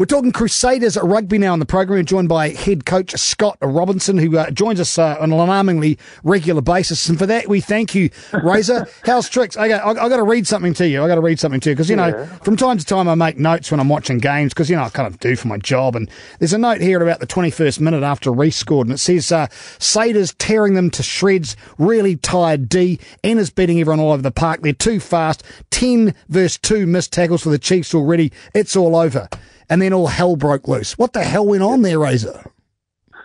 We're talking Crusaders rugby now on the program. We're joined by head coach Scott Robertson, who uh, joins us uh, on an alarmingly regular basis. And for that, we thank you, Razor. How's tricks? Okay, I, I got to read something to you. I got to read something to you because you know, from time to time, I make notes when I'm watching games because you know I kind of do for my job. And there's a note here about the 21st minute after Reece scored, and it says uh, Saders tearing them to shreds. Really tired D. Ennor's beating everyone all over the park. They're too fast. Ten versus two missed tackles for the Chiefs already. It's all over and then all hell broke loose. What the hell went on there, Razor?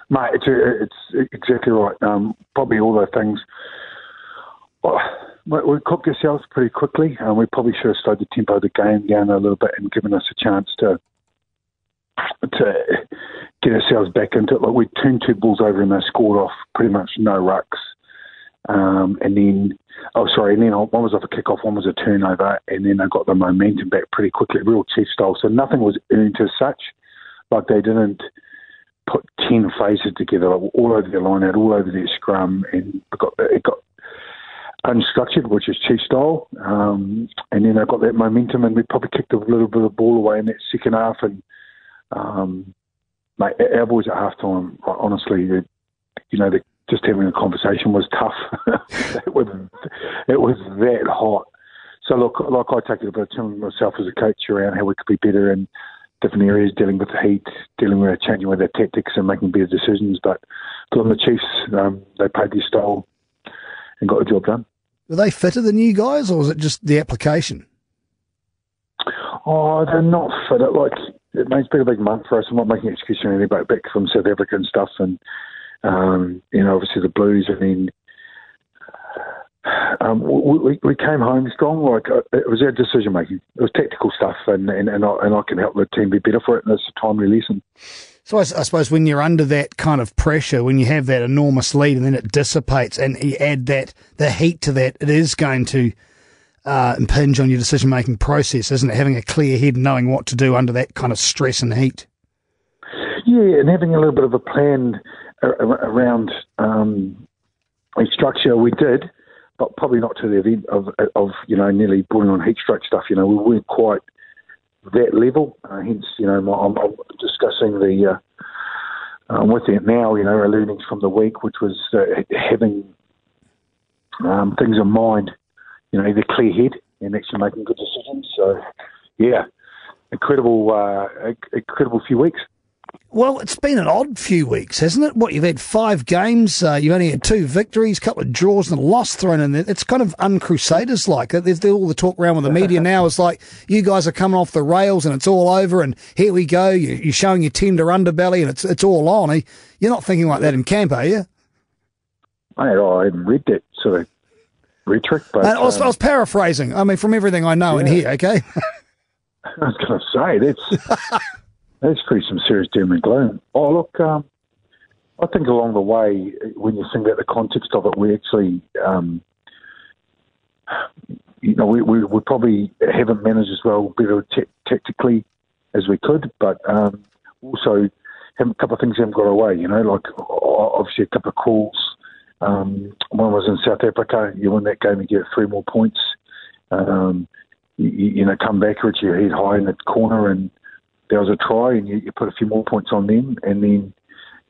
Mate, it's, it's exactly right. Um, probably all those things. Well, we cooked ourselves pretty quickly, and we probably should have slowed the tempo of the game down a little bit and given us a chance to to get ourselves back into it. Like we turned two balls over and they scored off pretty much no rucks. Um, and then, oh, sorry, and then one was off a kick-off, one was a turnover, and then they got the momentum back pretty quickly, real chief style. So nothing was earned as such. Like they didn't put 10 phases together, like all over their line out, all over their scrum, and it got, it got unstructured, which is chief style. Um, and then they got that momentum, and we probably kicked a little bit of ball away in that second half. And, um, mate, our boys at halftime, honestly, you know, the just having a conversation was tough. it was it was that hot. So look, like I take it about telling myself as a coach around how we could be better in different areas, dealing with the heat, dealing with changing with their tactics and making better decisions. But on the Chiefs, um, they played their style and got the job done. Were they fitter than you guys, or was it just the application? Oh, they're not fit. Like it has been a big month for us. I'm not making excuses or anything, but back from South Africa and stuff, and um, you know, obviously the Blues, I mean, um, we, we came home strong. Like uh, it was our decision making. It was tactical stuff, and and and I, and I can help the team be better for it. And it's a timely lesson. So I, I, suppose when you're under that kind of pressure, when you have that enormous lead, and then it dissipates, and you add that the heat to that, it is going to uh, impinge on your decision making process, isn't it? Having a clear head, knowing what to do under that kind of stress and heat. Yeah, and having a little bit of a plan around um, structure we did, but probably not to the event of, of you know, nearly pulling on heat stroke stuff. You know, we weren't quite that level. Uh, hence, you know, I'm, I'm discussing the uh, um, with it now. You know, our learnings from the week, which was uh, having um, things in mind. You know, the clear head and actually making good decisions. So, yeah, incredible, uh, incredible few weeks. Well, it's been an odd few weeks, hasn't it? What you've had five games, uh, you've only had two victories, a couple of draws, and a loss thrown in there. It's kind of uncrusaders like. There's all the talk around with the media now. It's like you guys are coming off the rails and it's all over, and here we go. You're showing your tender underbelly, and it's it's all on. You're not thinking like that in camp, are you? I, I hadn't read that sort of rhetoric, but I was, um, I was paraphrasing. I mean, from everything I know yeah. in here, okay. I was going to say that's. That's pretty some serious doom and gloom. Oh, look, um, I think along the way, when you think about the context of it, we actually, um, you know, we, we, we, probably haven't managed as well better t- tactically as we could, but um, also a couple of things haven't got away. You know, like obviously a couple of calls. Um, one was in South Africa. You win that game, you get three more points. Um, you, you, know, come back, reach your head high in the corner, and there was a try and you, you put a few more points on them, and then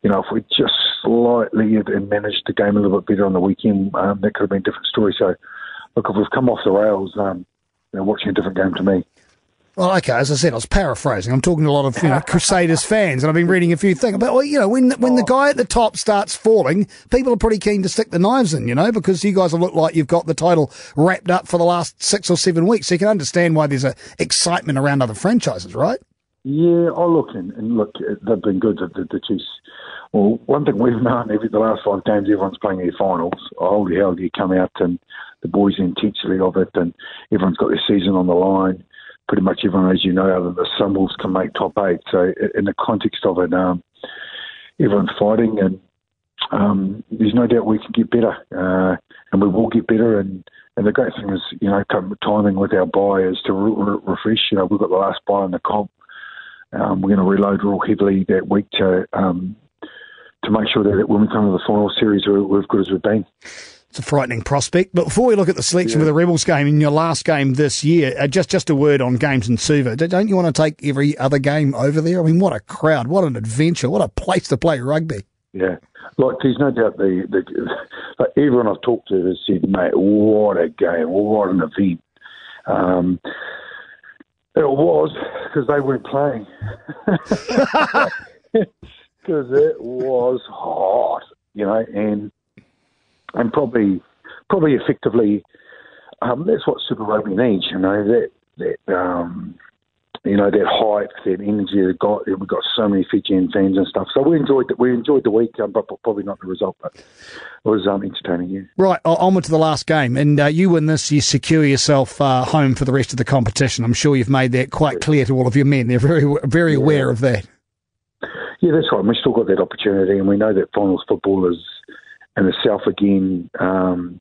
you know if we just slightly and managed the game a little bit better on the weekend, um, that could have been a different story. So look, if we've come off the rails, um, you know, watching a different game to me. Well, okay, as I said, I was paraphrasing. I'm talking to a lot of you know, Crusaders fans, and I've been reading a few things. But well, you know, when when the oh. guy at the top starts falling, people are pretty keen to stick the knives in, you know, because you guys have looked like you've got the title wrapped up for the last six or seven weeks. So you can understand why there's a excitement around other franchises, right? Yeah, oh look, and, and look, they've been good. The, the, the Chiefs. Well, one thing we've known every the last five games, everyone's playing their finals. Oh, holy hell, you come out and the boys intensity of it, and everyone's got their season on the line. Pretty much everyone, as you know, other than the Sunwolves, can make top eight. So, in the context of it, um, everyone's fighting, and um, there's no doubt we can get better, uh, and we will get better. And, and the great thing is, you know, timing with our buy is to re- refresh. You know, we've got the last buy in the comp um, we're going to reload real heavily that week to um, to make sure that when we come to the final series, we're, we're as good as we've been. It's a frightening prospect. But before we look at the selection yeah. for the Rebels game in your last game this year, uh, just just a word on games in Suva. Don't you want to take every other game over there? I mean, what a crowd! What an adventure! What a place to play rugby! Yeah, like there's no doubt the, the like everyone I've talked to has said, mate, what a game! What an event! Um, it was because they weren't playing. Because it was hot, you know, and and probably probably effectively um, that's what Super Rugby needs. You know that that um, you know that height, that energy. That got we've got so many Fijian fans and stuff. So we enjoyed the, we enjoyed the week, um, but probably not the result. But it was um, entertaining. Yeah. Right, onward to the last game, and uh, you win this, you secure yourself uh, home for the rest of the competition. I'm sure you've made that quite clear to all of your men. They're very very yeah. aware of that. Yeah, that's right. We've still got that opportunity, and we know that finals football is in itself again um,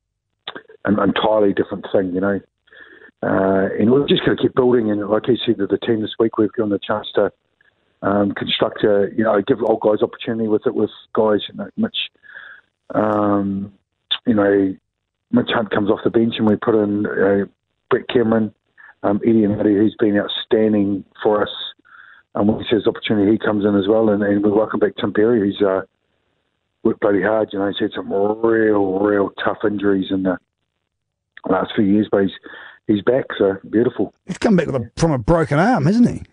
an entirely different thing, you know. Uh, and we're just going to keep building. And like I said to the team this week, we've given the chance to um, construct a, you know, give old guys opportunity with it, with guys, you know, Mitch, um, you know, Mitch Hunt comes off the bench and we put in uh, Brett Cameron, um, Eddie and Eddie, who's been outstanding for us. And when he says opportunity, he comes in as well. And, and we welcome back Tim Perry, who's uh, worked bloody hard. You know, he's had some real, real tough injuries in the last few years, but he's he's back. So beautiful. He's come back a, from a broken arm, hasn't he?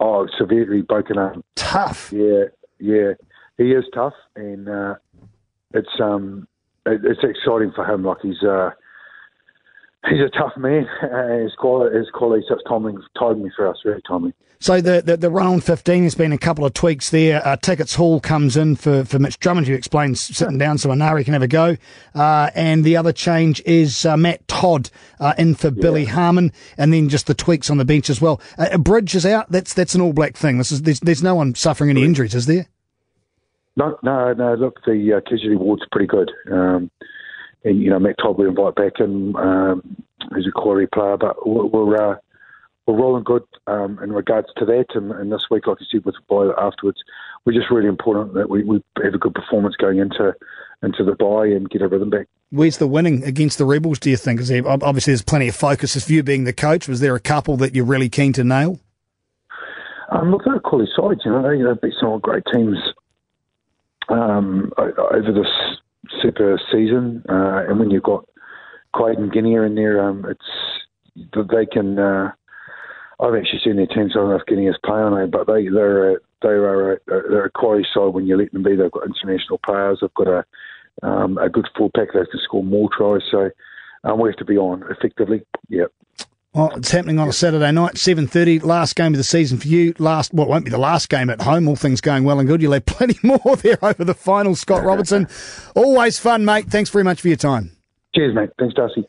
Oh, severely broken arm. Tough. Yeah, yeah. He is tough, and uh, it's um, it, it's exciting for him. Like he's uh, he's a tough man. Uh, his quality, his quality, such timing, timing for us, very timely. So the, the, the round 15 has been a couple of tweaks there. Uh, Tickets Hall comes in for, for Mitch Drummond, who explains sitting down so Enari can have a go. Uh, and the other change is uh, Matt Todd uh, in for yeah. Billy Harmon, and then just the tweaks on the bench as well. Uh, Bridge is out. That's that's an all black thing. This is there's, there's no one suffering any injuries, is there? No, no, no. Look, the uh, casualty ward's pretty good. Um, and you know, Matt Todd we invite back in. Um, he's a quality player, but we're. we're we're rolling good um, in regards to that. And, and, this week, like I said, with the bye afterwards, we're just really important that we, we have a good performance going into into the bye and get a rhythm back. Where's the winning against the Rebels? Do you think? Is there, obviously, there's plenty of focus. As you being the coach, was there a couple that you're really keen to nail? Um, look, they're quality sides. You know, they, they've beat some great teams um, over this super season, uh, and when you've got and Genia in there, um, it's they can. Uh, I've actually seen their teams on enough getting us play on it, but they they're a, they are a, they're a quality side when you let them be. They've got international players. They've got a um, a good full pack. They can score more tries. So um, we have to be on effectively. Yep. Well, it's happening on a Saturday night, seven thirty. Last game of the season for you. Last, well, won't be the last game at home. All things going well and good. You'll have plenty more there over the final. Scott Robertson, always fun, mate. Thanks very much for your time. Cheers, mate. Thanks, Darcy.